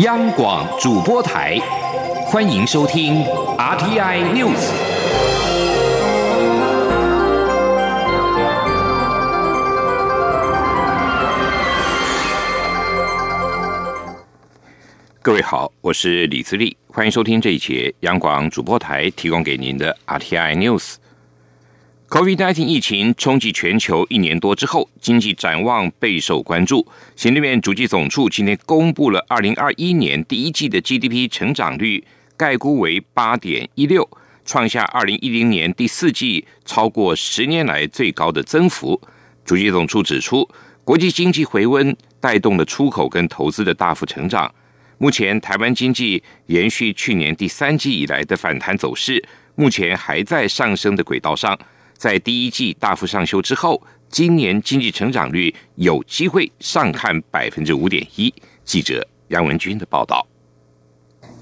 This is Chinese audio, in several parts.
央广主播台，欢迎收听 RTI News。各位好，我是李自立，欢迎收听这一节央广主播台提供给您的 RTI News。COVID-19 疫情冲击全球一年多之后，经济展望备受关注。行政院主计总处今天公布了2021年第一季的 GDP 成长率，概估为8.16，创下2010年第四季超过十年来最高的增幅。主计总处指出，国际经济回温带动了出口跟投资的大幅成长。目前台湾经济延续去年第三季以来的反弹走势，目前还在上升的轨道上。在第一季大幅上修之后，今年经济成长率有机会上看百分之五点一。记者杨文军的报道。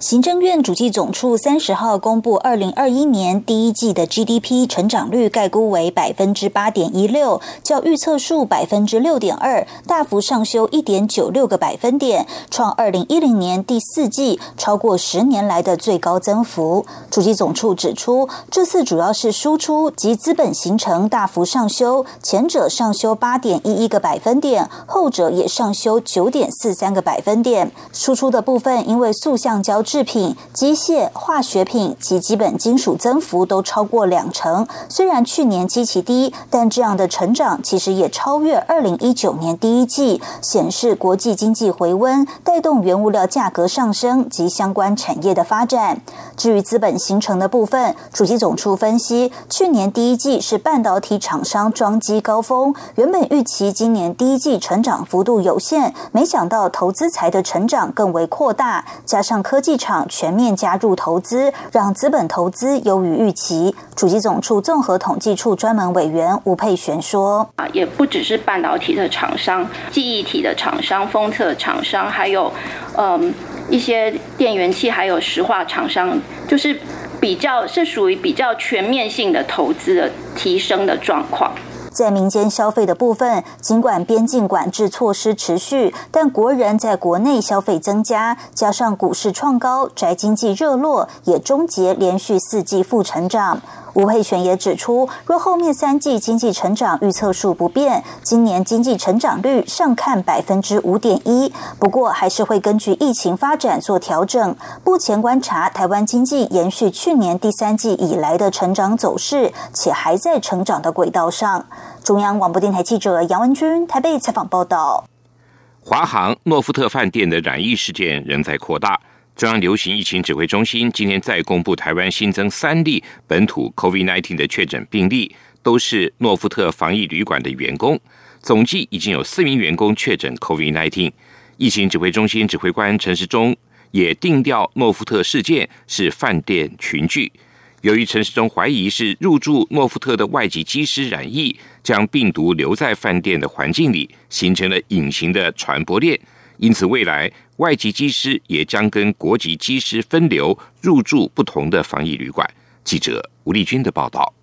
行政院主计总处三十号公布，二零二一年第一季的 GDP 成长率概估为百分之八点一六，较预测数百分之六点二大幅上修一点九六个百分点，创二零一零年第四季超过十年来的最高增幅。主计总处指出，这次主要是输出及资本形成大幅上修，前者上修八点一一个百分点，后者也上修九点四三个百分点。输出的部分因为塑橡胶。制品、机械、化学品及基本金属增幅都超过两成。虽然去年基期低，但这样的成长其实也超越二零一九年第一季，显示国际经济回温带动原物料价格上升及相关产业的发展。至于资本形成的部分，主机总处分析，去年第一季是半导体厂商装机高峰，原本预期今年第一季成长幅度有限，没想到投资财的成长更为扩大，加上科技。场全面加入投资，让资本投资优于预期。主机总处综合统计处专门委员吴佩璇说：“啊，也不只是半导体的厂商、记忆体的厂商、封测厂商，还有嗯一些电源器，还有石化厂商，就是比较是属于比较全面性的投资的提升的状况。”在民间消费的部分，尽管边境管制措施持续，但国人在国内消费增加，加上股市创高，宅经济热络，也终结连续四季负成长。吴佩璇也指出，若后面三季经济成长预测数不变，今年经济成长率上看百分之五点一。不过，还是会根据疫情发展做调整。目前观察，台湾经济延续去年第三季以来的成长走势，且还在成长的轨道上。中央广播电台记者杨文君台北采访报道。华航诺富特饭店的染疫事件仍在扩大。中央流行疫情指挥中心今天再公布，台湾新增三例本土 COVID-19 的确诊病例，都是诺富特防疫旅馆的员工，总计已经有四名员工确诊 COVID-19。疫情指挥中心指挥官陈时中也定调，诺富特事件是饭店群聚。由于陈时中怀疑是入住诺富特的外籍机师染疫，将病毒留在饭店的环境里，形成了隐形的传播链。因此，未来外籍机师也将跟国籍机师分流入住不同的防疫旅馆。记者吴丽君的报道。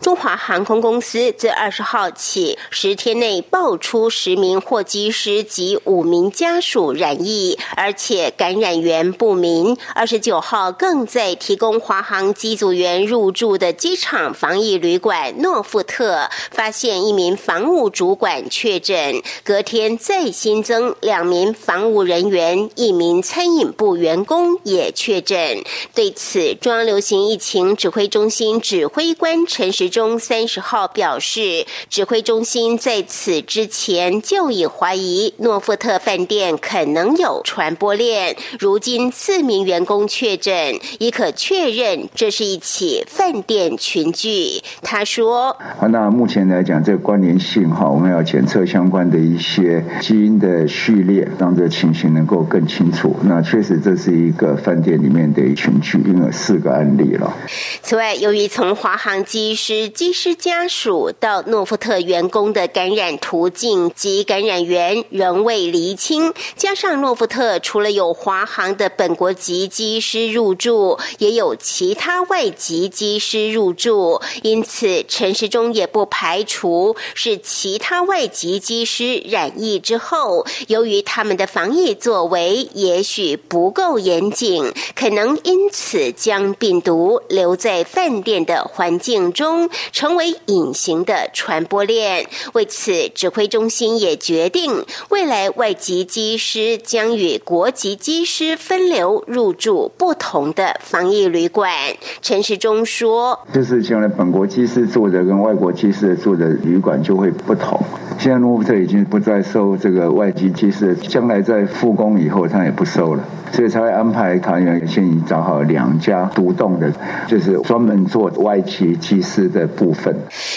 中华航空公司自二十号起十天内爆出十名货机师及五名家属染疫，而且感染源不明。二十九号更在提供华航机组员入住的机场防疫旅馆诺富特发现一名防务主管确诊，隔天再新增两名防务人员，一名餐饮部员工也确诊。对此，中央流行疫情指挥中心指挥官陈。陈时中三十号表示，指挥中心在此之前就已怀疑诺富特饭店可能有传播链。如今四名员工确诊，已可确认这是一起饭店群聚。他说：“那目前来讲，这个关联性哈，我们要检测相关的一些基因的序列，让这情形能够更清楚。那确实这是一个饭店里面的群聚，因为有四个案例了。此外，由于从华航机机师、机师家属到诺富特员工的感染途径及感染源仍未厘清，加上诺富特除了有华航的本国籍机师入住，也有其他外籍机师入住，因此陈时中也不排除是其他外籍机师染疫之后，由于他们的防疫作为也许不够严谨，可能因此将病毒留在饭店的环境中，中成为隐形的传播链。为此，指挥中心也决定，未来外籍机师将与国籍机师分流入住不同的防疫旅馆。陈时中说：“就是将来本国机师住的跟外国机师住的旅馆就会不同。现在诺福特已经不再收这个外籍机师，将来在复工以后，他也不收了。”所以才会安排桃园县已找好两家独栋的，就是专门做外籍机师的部分。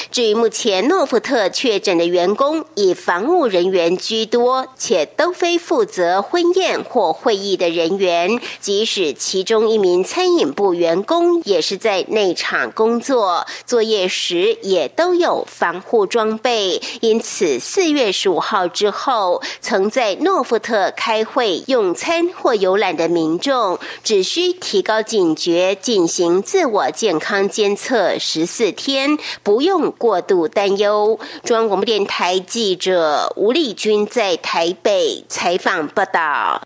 至于目前诺福特确诊的员工，以防务人员居多，且都非负责婚宴或会议的人员。即使其中一名餐饮部员工也是在内场工作，作业时也都有防护装备。因此，四月十五号之后，曾在诺福特开会、用餐或游览。的民众只需提高警觉，进行自我健康监测十四天，不用过度担忧。中央广播电台记者吴丽君在台北采访报道。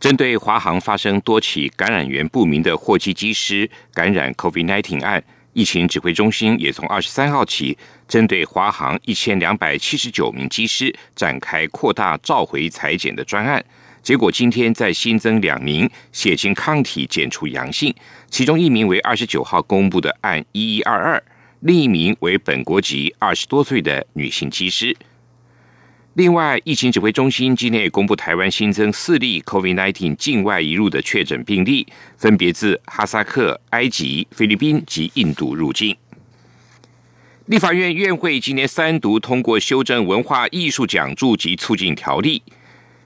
针对华航发生多起感染源不明的货机机师感染 COVID-19 案，疫情指挥中心也从二十三号起，针对华航一千两百七十九名机师展开扩大召回裁剪的专案。结果今天再新增两名血清抗体检出阳性，其中一名为二十九号公布的案一一二二，另一名为本国籍二十多岁的女性机师。另外，疫情指挥中心今天也公布台湾新增四例 COVID-19 境外移入的确诊病例，分别自哈萨克、埃及、菲律宾及印度入境。立法院院会今年三读通过修正文化艺术奖助及促进条例。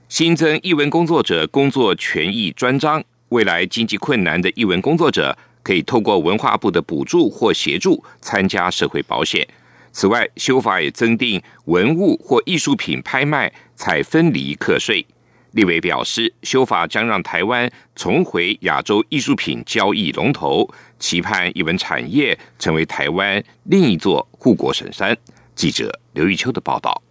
新增译文工作者工作权益专章，未来经济困难的译文工作者可以透过文化部的补助或协助参加社会保险。此外，修法也增订文物或艺术品拍卖采分离课税。立委表示，修法将让台湾重回亚洲艺术品交易龙头，期盼译文产业成为台湾另一座护国神山。记者刘玉秋的报道。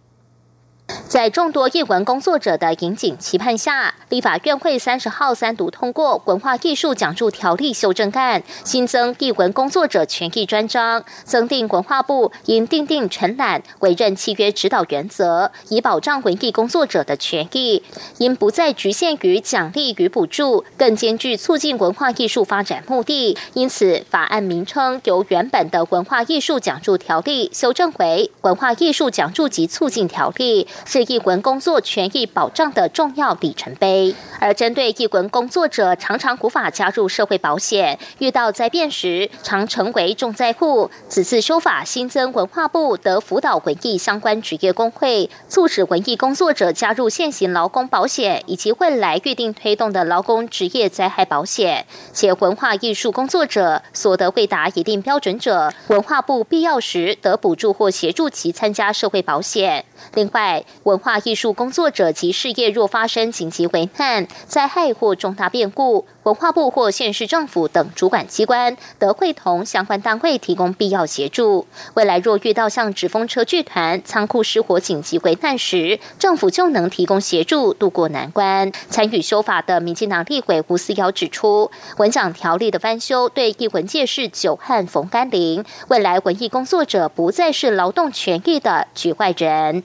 在众多译文工作者的引颈期盼下，立法院会三十号三读通过《文化艺术奖助条例》修正案，新增译文工作者权益专章，增订文化部应订定承揽、委任契约指导原则，以保障文艺工作者的权益，因不再局限于奖励与补助，更兼具促进文化艺术发展目的。因此，法案名称由原本的《文化艺术奖助条例》修正为《文化艺术奖助及促进条例》。是艺文工作权益保障的重要里程碑。而针对艺文工作者常常无法加入社会保险，遇到灾变时常成为重灾户，此次修法新增文化部得辅导文艺相关职业工会，促使文艺工作者加入现行劳工保险以及未来预定推动的劳工职业灾害保险。且文化艺术工作者所得未达一定标准者，文化部必要时得补助或协助其参加社会保险。另外，文化艺术工作者及事业若发生紧急危难、灾害或重大变故，文化部或县市政府等主管机关得会同相关单位提供必要协助。未来若遇到像纸风车剧团仓库失火紧急危难时，政府就能提供协助渡过难关。参与修法的民进党立委吴思瑶指出，文奖条例的翻修对艺文界是久旱逢甘霖，未来文艺工作者不再是劳动权益的局外人。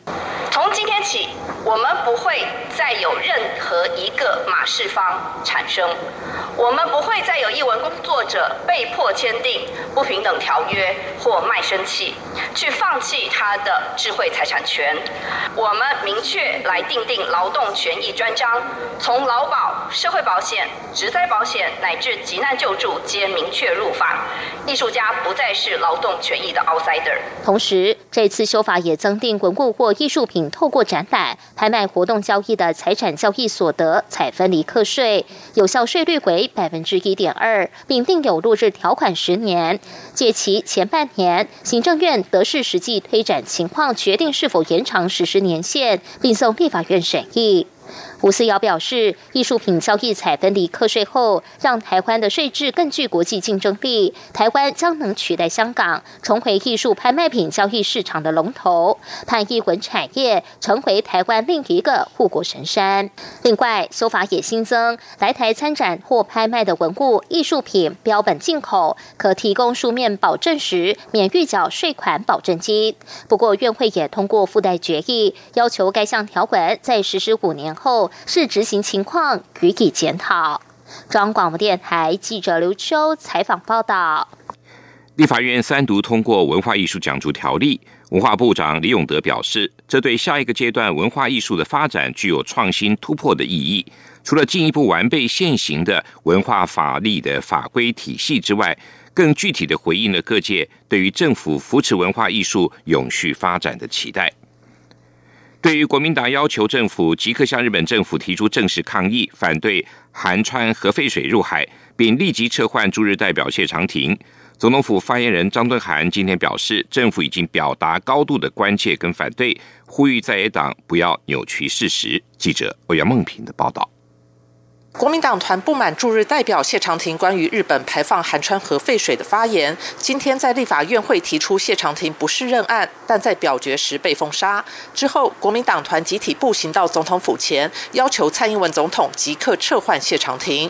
从今天起，我们不会再有任何一个马氏方产生，我们不会再有一文工作者被迫签订不平等条约或卖身契，去放弃他的智慧财产权。我们明确来定定劳动权益专章，从劳保、社会保险、职灾保险乃至急难救助皆明确入法。艺术家不再是劳动权益的 outsider。同时。这次修法也增订文物或艺术品透过展览、拍卖活动交易的财产交易所得采分离课税，有效税率为百分之一点二，并定有落日条款十年，借期前半年，行政院得视实际推展情况，决定是否延长实施年限，并送立法院审议。吴思瑶表示，艺术品交易采分离课税后，让台湾的税制更具国际竞争力，台湾将能取代香港，重回艺术拍卖品交易市场的龙头，盼艺文产业成为台湾另一个护国神山。另外，修法也新增，来台参展或拍卖的文物、艺术品标本进口，可提供书面保证时免预缴税款保证金。不过，院会也通过附带决议，要求该项条文在实施五年后。是执行情况予以检讨。中央广播电台记者刘秋采访报道。立法院三读通过文化艺术奖助条例，文化部长李永德表示，这对下一个阶段文化艺术的发展具有创新突破的意义。除了进一步完备现行的文化法律的法规体系之外，更具体的回应了各界对于政府扶持文化艺术永续发展的期待。对于国民党要求政府即刻向日本政府提出正式抗议，反对韩川核废水入海，并立即撤换驻日代表谢长廷，总统府发言人张敦涵今天表示，政府已经表达高度的关切跟反对，呼吁在野党不要扭曲事实。记者欧阳梦平的报道。国民党团不满驻日代表谢长廷关于日本排放含川核废水的发言，今天在立法院会提出谢长廷不适任案，但在表决时被封杀。之后，国民党团集体步行到总统府前，要求蔡英文总统即刻撤换谢长廷。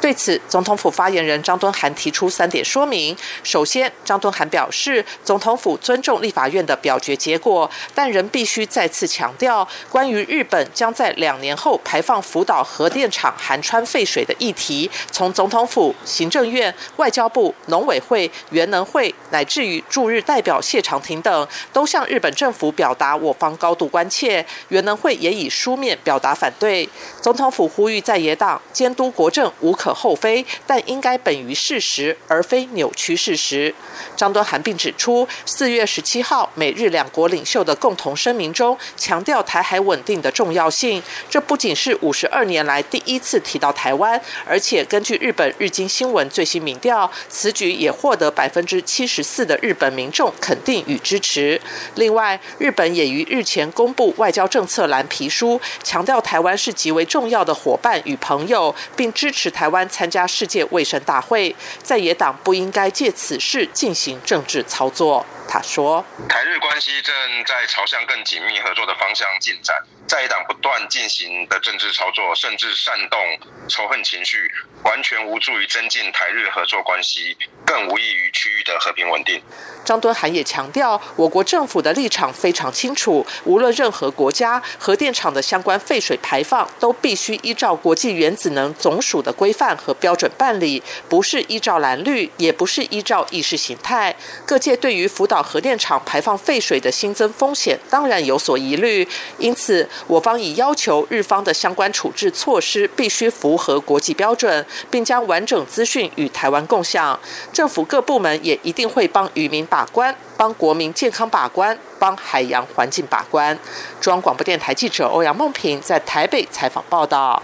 对此，总统府发言人张敦涵提出三点说明。首先，张敦涵表示，总统府尊重立法院的表决结果，但仍必须再次强调，关于日本将在两年后排放福岛核电厂含川废水的议题，从总统府、行政院、外交部、农委会、原能会，乃至于驻日代表谢长廷等，都向日本政府表达我方高度关切。原能会也以书面表达反对。总统府呼吁在野党监督国政无可。可厚非，但应该本于事实，而非扭曲事实。张敦涵并指出，四月十七号美日两国领袖的共同声明中，强调台海稳定的重要性。这不仅是五十二年来第一次提到台湾，而且根据日本日经新闻最新民调，此举也获得百分之七十四的日本民众肯定与支持。另外，日本也于日前公布外交政策蓝皮书，强调台湾是极为重要的伙伴与朋友，并支持台湾。参加世界卫生大会，在野党不应该借此事进行政治操作。他说：“台日关系正在朝向更紧密合作的方向进展，在野党不断进行的政治操作，甚至煽动仇恨情绪，完全无助于增进台日合作关系，更无益于区域的和平稳定。”张敦涵也强调，我国政府的立场非常清楚，无论任何国家核电厂的相关废水排放，都必须依照国际原子能总署的规范和标准办理，不是依照蓝绿，也不是依照意识形态。各界对于福岛核电厂排放废水的新增风险，当然有所疑虑。因此，我方已要求日方的相关处置措施必须符合国际标准，并将完整资讯与台湾共享。政府各部门也一定会帮渔民把。把关，帮国民健康把关，帮海洋环境把关。中央广播电台记者欧阳梦平在台北采访报道。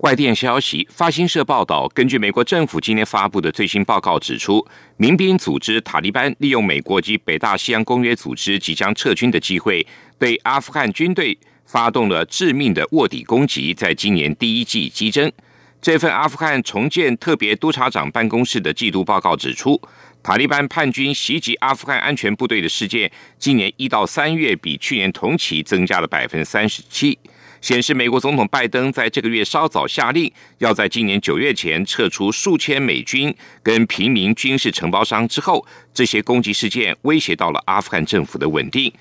外电消息，发新社报道，根据美国政府今天发布的最新报告指出，民兵组织塔利班利用美国及北大西洋公约组织即将撤军的机会，对阿富汗军队发动了致命的卧底攻击，在今年第一季激增。这份阿富汗重建特别督察长办公室的季度报告指出。塔利班叛军袭击阿富汗安全部队的事件，今年一到三月比去年同期增加了百分之三十七，显示美国总统拜登在这个月稍早下令，要在今年九月前撤出数千美军跟平民军事承包商之后，这些攻击事件威胁到了阿富汗政府的稳定。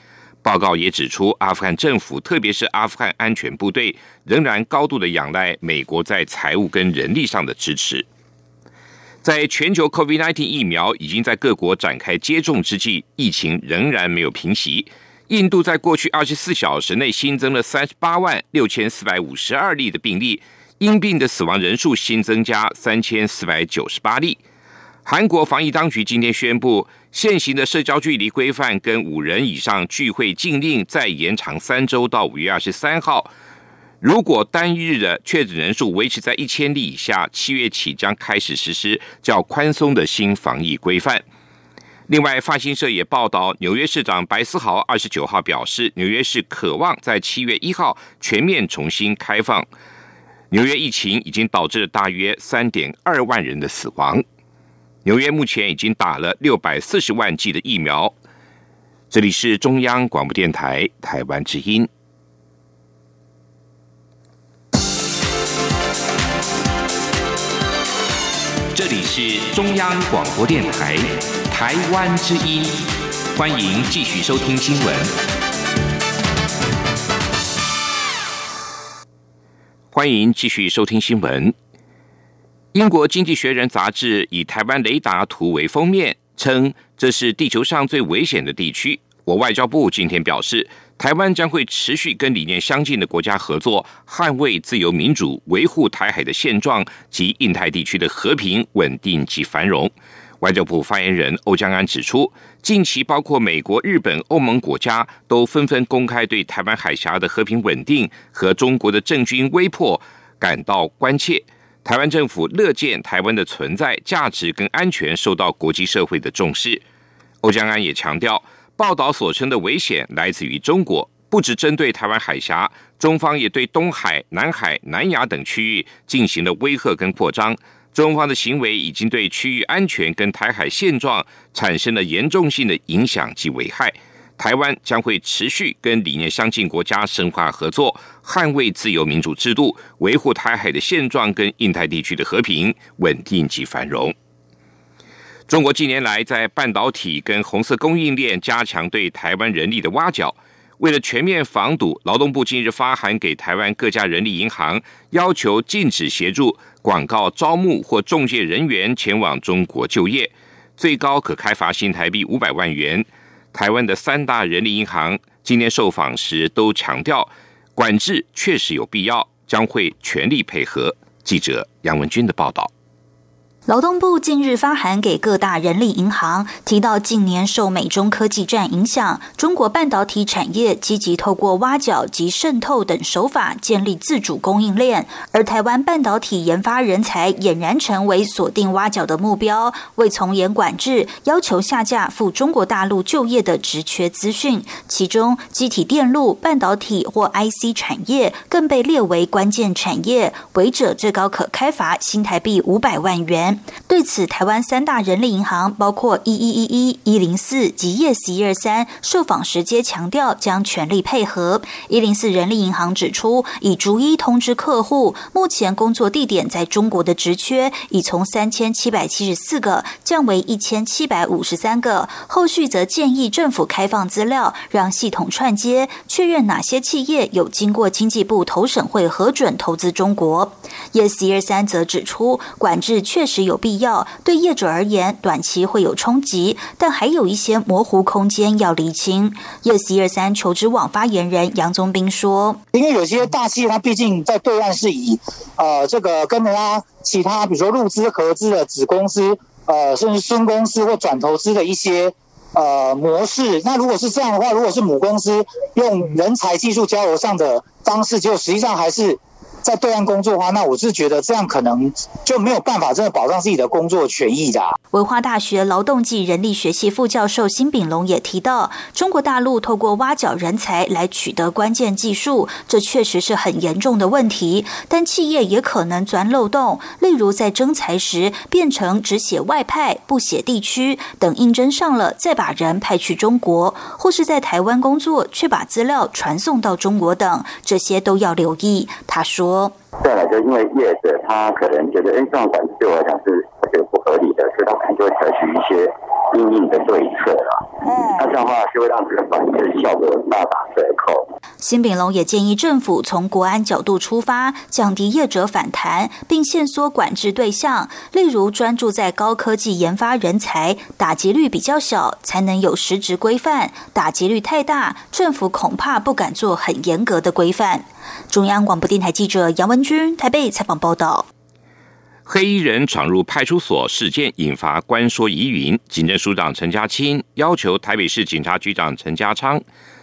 报告也指出，阿富汗政府，特别是阿富汗安全部队，仍然高度的仰赖美国在财务跟人力上的支持。在全球 COVID-19 疫苗已经在各国展开接种之际，疫情仍然没有平息。印度在过去二十四小时内新增了三十八万六千四百五十二例的病例，因病的死亡人数新增加三千四百九十八例。韩国防疫当局今天宣布，现行的社交距离规范跟五人以上聚会禁令再延长三周到五月二十三号。如果单日的确诊人数维持在一千例以下，七月起将开始实施较宽松的新防疫规范。另外，发新社也报道，纽约市长白思豪二十九号表示，纽约市渴望在七月一号全面重新开放。纽约疫情已经导致大约三点二万人的死亡。纽约目前已经打了六百四十万剂的疫苗。这里是中央广播电台台湾之音。是中央广播电台台湾之音。欢迎继续收听新闻。欢迎继续收听新闻。英国经济学人杂志以台湾雷达图为封面，称这是地球上最危险的地区。我外交部今天表示，台湾将会持续跟理念相近的国家合作，捍卫自由民主，维护台海的现状及印太地区的和平稳定及繁荣。外交部发言人欧江安指出，近期包括美国、日本、欧盟国家都纷纷公开对台湾海峡的和平稳定和中国的政军威迫感到关切。台湾政府乐见台湾的存在、价值跟安全受到国际社会的重视。欧江安也强调，报道所称的危险来自于中国，不只针对台湾海峡，中方也对东海、南海、南亚等区域进行了威吓跟扩张。中方的行为已经对区域安全跟台海现状产生了严重性的影响及危害。台湾将会持续跟理念相近国家深化合作，捍卫自由民主制度，维护台海的现状跟印太地区的和平稳定及繁荣。中国近年来在半导体跟红色供应链加强对台湾人力的挖角，为了全面防堵，劳动部近日发函给台湾各家人力银行，要求禁止协助广告招募或中介人员前往中国就业，最高可开罚新台币五百万元。台湾的三大人力银行今天受访时都强调，管制确实有必要，将会全力配合。记者杨文军的报道。劳动部近日发函给各大人力银行，提到近年受美中科技战影响，中国半导体产业积极透过挖角及渗透等手法建立自主供应链，而台湾半导体研发人才俨然成为锁定挖角的目标。为从严管制，要求下架赴中国大陆就业的职缺资讯，其中机体电路、半导体或 IC 产业更被列为关键产业，违者最高可开罚新台币五百万元。对此，台湾三大人力银行，包括一一一一、一零四及 Yes 一二三，受访时皆强调将全力配合。一零四人力银行指出，已逐一通知客户，目前工作地点在中国的职缺已从三千七百七十四个降为一千七百五十三个。后续则建议政府开放资料，让系统串接，确认哪些企业有经过经济部投审会核准投资中国。Yes 一二三则指出，管制确实。有必要对业者而言，短期会有冲击，但还有一些模糊空间要厘清。Yes 一二三求职网发言人杨宗斌说：“因为有些大企业，它毕竟在对岸是以呃这个跟人家其他，比如说入资合资的子公司，呃甚至孙公司或转投资的一些呃模式。那如果是这样的话，如果是母公司用人才技术交流上的方式，就实际上还是。”在对岸工作的话，那我是觉得这样可能就没有办法真的保障自己的工作权益的。文化大学劳动暨人力学系副教授辛炳龙也提到，中国大陆透过挖角人才来取得关键技术，这确实是很严重的问题。但企业也可能钻漏洞，例如在征才时变成只写外派不写地区，等应征上了再把人派去中国，或是在台湾工作却把资料传送到中国等，这些都要留意。他说。再来，就因为业者他可能觉得，哎，这样管制对我来讲是这个不合理的，所以他可能就会采取一些硬硬的对策了。嗯，那这样的话就会让这个管制效果大打折扣。新炳龙也建议政府从国安角度出发，降低业者反弹，并限缩管制对象，例如专注在高科技研发人才，打击率比较小，才能有实质规范；打击率太大，政府恐怕不敢做很严格的规范。中央广播电台记者杨文君台北采访报道。黑衣人闯入派出所事件引发官说疑云，警政署长陈家清要求台北市警察局长陈家昌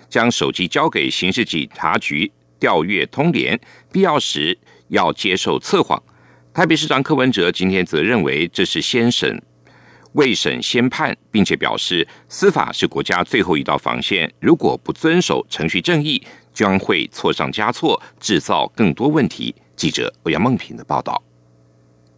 将手机交给刑事警察局调阅通联，必要时要接受测谎。台北市长柯文哲今天则认为这是先审未审先判，并且表示司法是国家最后一道防线，如果不遵守程序正义，将会错上加错，制造更多问题。记者欧阳梦平的报道。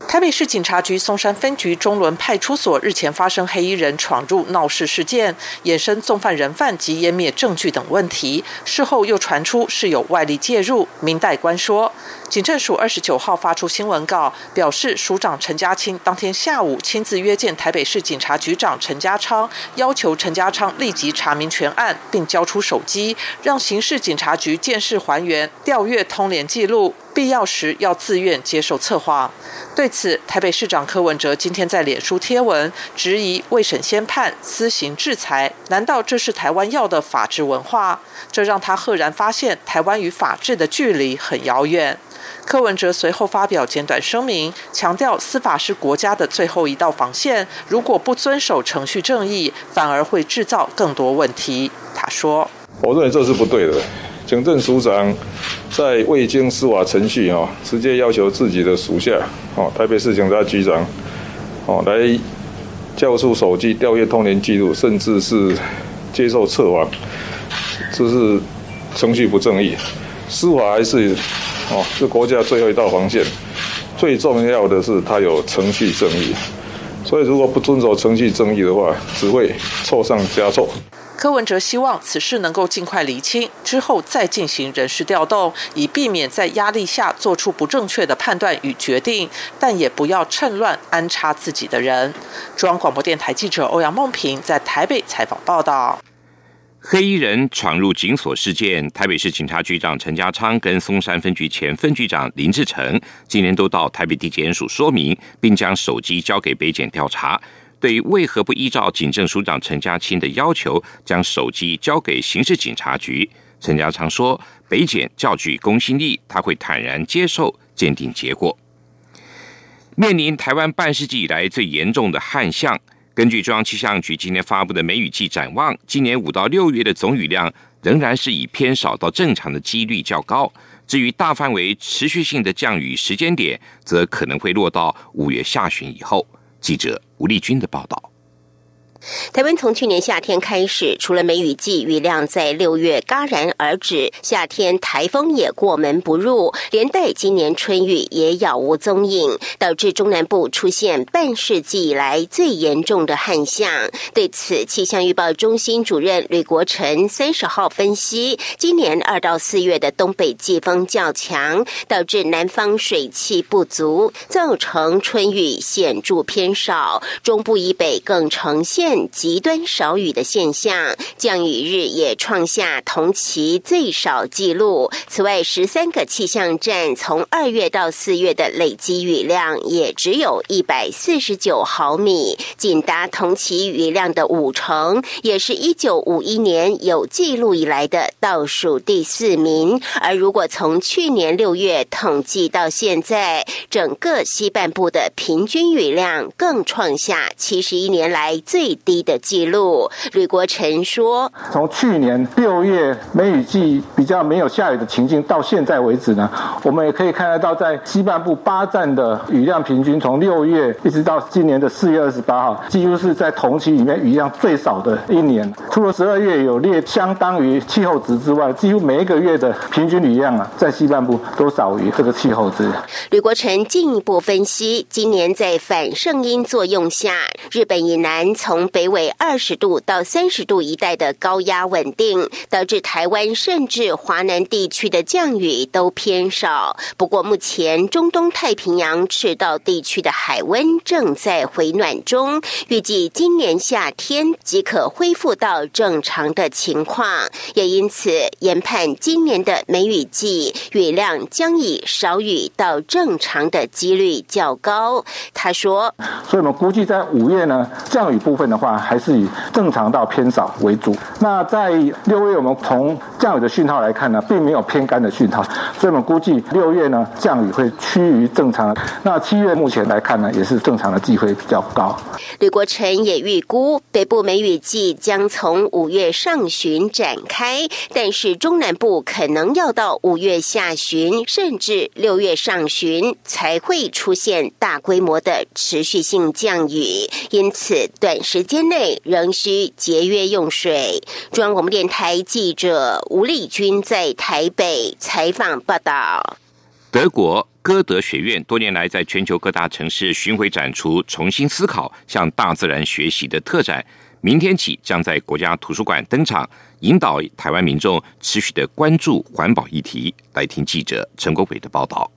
台北市警察局松山分局中仑派出所日前发生黑衣人闯入闹事事件，衍生纵犯人犯及湮灭证据等问题。事后又传出是有外力介入。明代官说，警政署二十九号发出新闻稿，表示署长陈家清当天下午亲自约见台北市警察局长陈家昌，要求陈家昌立即查明全案，并交出手机，让刑事警察局见识还原调阅通联记录。必要时要自愿接受策划。对此，台北市长柯文哲今天在脸书贴文，质疑未审先判，私刑制裁，难道这是台湾要的法治文化？这让他赫然发现，台湾与法治的距离很遥远。柯文哲随后发表简短声明，强调司法是国家的最后一道防线，如果不遵守程序正义，反而会制造更多问题。他说：“我认为这是不对的。”警政署长在未经司法程序啊，直接要求自己的属下哦，台北市警察局长哦来交出手机调阅通联记录，甚至是接受测谎，这是程序不正义。司法还是哦是国家最后一道防线，最重要的是它有程序正义。所以如果不遵守程序正义的话，只会错上加错。柯文哲希望此事能够尽快厘清，之后再进行人事调动，以避免在压力下做出不正确的判断与决定，但也不要趁乱安插自己的人。中央广播电台记者欧阳梦平在台北采访报道。黑衣人闯入警所事件，台北市警察局长陈家昌跟松山分局前分局长林志成今年都到台北地检署说明，并将手机交给北检调查。对于为何不依照警政署长陈家清的要求，将手机交给刑事警察局？陈家昌说：“北检较具公信力，他会坦然接受鉴定结果。”面临台湾半世纪以来最严重的旱象，根据中央气象局今天发布的梅雨季展望，今年五到六月的总雨量仍然是以偏少到正常的几率较高。至于大范围持续性的降雨时间点，则可能会落到五月下旬以后。记者吴丽君的报道。台湾从去年夏天开始，除了梅雨季雨量在六月戛然而止，夏天台风也过门不入，连带今年春雨也杳无踪影，导致中南部出现半世纪以来最严重的旱象。对此，气象预报中心主任吕国成三十号分析，今年二到四月的东北季风较强，导致南方水汽不足，造成春雨显著偏少，中部以北更呈现。极端少雨的现象，降雨日也创下同期最少纪录。此外，十三个气象站从二月到四月的累积雨量也只有一百四十九毫米，仅达同期雨量的五成，也是一九五一年有记录以来的倒数第四名。而如果从去年六月统计到现在，整个西半部的平均雨量更创下七十一年来最。低的记录，吕国成说：“从去年六月梅雨季比较没有下雨的情境到现在为止呢，我们也可以看得到，在西半部八站的雨量平均，从六月一直到今年的四月二十八号，几乎是在同期里面雨量最少的一年。除了十二月有列相当于气候值之外，几乎每一个月的平均雨量啊，在西半部都少于这个气候值。”吕国成进一步分析，今年在反圣音作用下，日本以南从北纬二十度到三十度一带的高压稳定，导致台湾甚至华南地区的降雨都偏少。不过，目前中东太平洋赤道地区的海温正在回暖中，预计今年夏天即可恢复到正常的情况。也因此，研判今年的梅雨季雨量将以少雨到正常的几率较高。他说：“所以我们估计在五月呢，降雨部分呢话，还是以正常到偏少为主。那在六月，我们从降雨的讯号来看呢，并没有偏干的讯号，所以我们估计六月呢，降雨会趋于正常。那七月目前来看呢，也是正常的机会比较高。”吕国成也预估，北部梅雨季将从五月上旬展开，但是中南部可能要到五月下旬，甚至六月上旬才会出现大规模的持续性降雨，因此短时间内仍需节约用水。中央广播电台记者吴丽君在台北采访报道。德国。歌德学院多年来在全球各大城市巡回展出，重新思考向大自然学习的特展，明天起将在国家图书馆登场，引导台湾民众持续的关注环保议题。来听记者陈国伟的报道。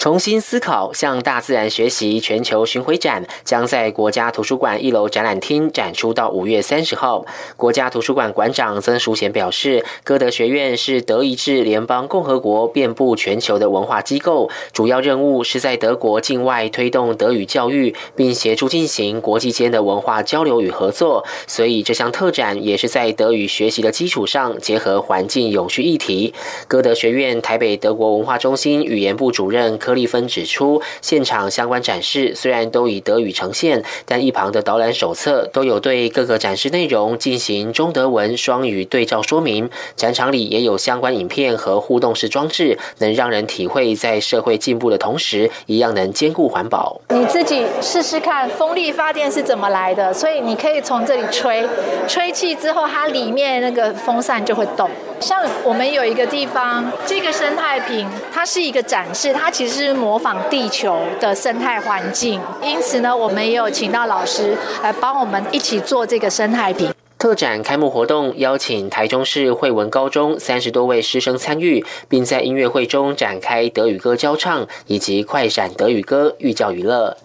重新思考，向大自然学习。全球巡回展将在国家图书馆一楼展览厅展出到五月三十号。国家图书馆馆长曾淑贤表示，歌德学院是德意志联邦共和国遍布全球的文化机构，主要任务是在德国境外推动德语教育，并协助进行国际间的文化交流与合作。所以这项特展也是在德语学习的基础上，结合环境永续议题。歌德学院台北德国文化中心语言部主任。柯立芬指出，现场相关展示虽然都以德语呈现，但一旁的导览手册都有对各个展示内容进行中德文双语对照说明。展场里也有相关影片和互动式装置，能让人体会在社会进步的同时，一样能兼顾环保。你自己试试看，风力发电是怎么来的？所以你可以从这里吹，吹气之后，它里面那个风扇就会动。像我们有一个地方，这个生态瓶，它是一个展示，它其实是模仿地球的生态环境。因此呢，我们也有请到老师来帮我们一起做这个生态瓶。特展开幕活动邀请台中市惠文高中三十多位师生参与，并在音乐会中展开德语歌交唱以及快闪德语歌寓教于乐。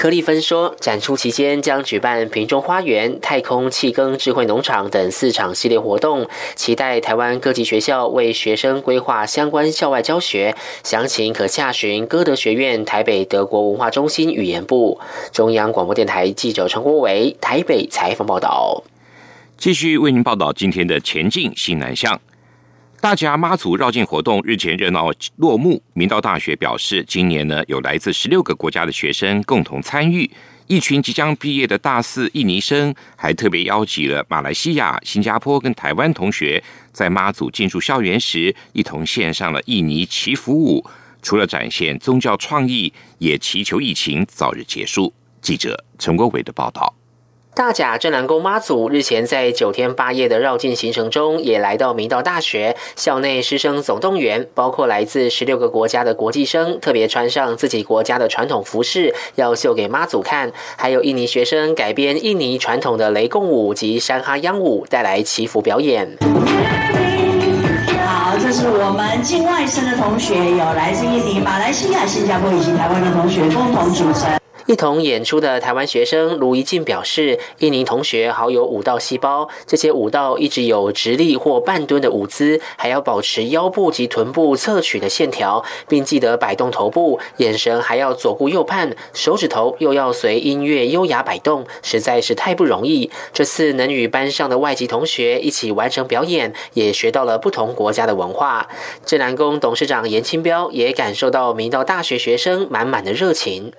柯立芬说，展出期间将举办瓶中花园、太空气耕智慧农场等四场系列活动，期待台湾各级学校为学生规划相关校外教学。详情可洽询歌德学院台北德国文化中心语言部。中央广播电台记者陈国伟台北采访报道。继续为您报道今天的前进新南向。大甲妈祖绕境活动日前热闹落幕。明道大学表示，今年呢有来自十六个国家的学生共同参与。一群即将毕业的大四印尼生，还特别邀请了马来西亚、新加坡跟台湾同学，在妈祖进入校园时，一同献上了印尼祈福舞。除了展现宗教创意，也祈求疫情早日结束。记者陈国伟的报道。大甲镇南宫妈祖日前在九天八夜的绕境行程中，也来到明道大学校内师生总动员，包括来自十六个国家的国际生，特别穿上自己国家的传统服饰，要秀给妈祖看；还有印尼学生改编印尼传统的雷公舞及山哈央舞，带来祈福表演。好，这是我们境外生的同学，有来自印尼、马来西亚、新加坡以及台湾的同学共同组成。一同演出的台湾学生卢怡静表示，印尼同学好有舞蹈细胞，这些舞蹈一直有直立或半蹲的舞姿，还要保持腰部及臀部侧曲的线条，并记得摆动头部，眼神还要左顾右盼，手指头又要随音乐优雅摆动，实在是太不容易。这次能与班上的外籍同学一起完成表演，也学到了不同国家的文化。镇南宫董事长严清标也感受到明道大学学生满满的热情。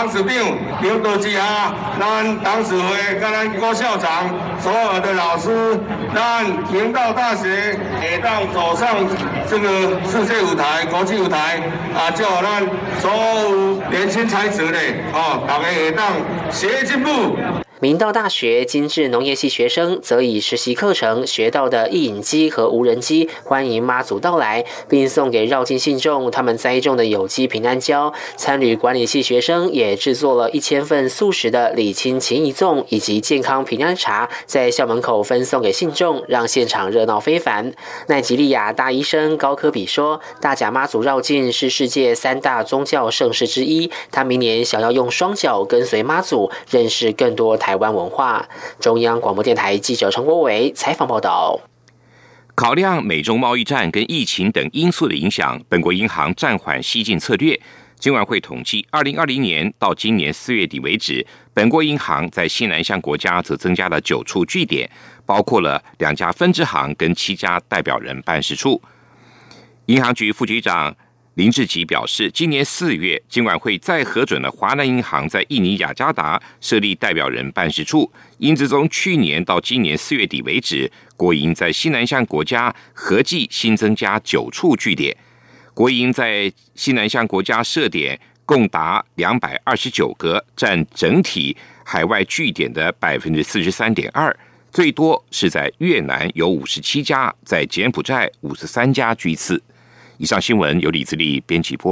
董事长刘德基啊，咱董事会、跟咱郭校长、所有的老师，咱明道大学也当走上这个世界舞台、国际舞台，啊，叫咱所有年轻才子的，哦，大家也当学进步。明道大学精致农业系学生则以实习课程学到的印影机和无人机欢迎妈祖到来，并送给绕境信众他们栽种的有机平安蕉。参旅管理系学生也制作了一千份素食的礼轻情谊粽以及健康平安茶，在校门口分送给信众，让现场热闹非凡。奈吉利亚大医生高科比说：“大甲妈祖绕境是世界三大宗教盛事之一，他明年想要用双脚跟随妈祖，认识更多台。”台湾文化。中央广播电台记者陈国伟采访报道。考量美中贸易战跟疫情等因素的影响，本国银行暂缓西进策略。今晚会统计，二零二零年到今年四月底为止，本国银行在西南向国家则增加了九处据点，包括了两家分支行跟七家代表人办事处。银行局副局长林志吉表示，今年四月，金管会再核准了华南银行在印尼雅加达设立代表人办事处。因此，从去年到今年四月底为止，国营在西南向国家合计新增加九处据点。国营在西南向国家设点共达两百二十九个，占整体海外据点的百分之四十三点二。最多是在越南有五十七家，在柬埔寨五十三家居次。以上新闻由李自力编辑播。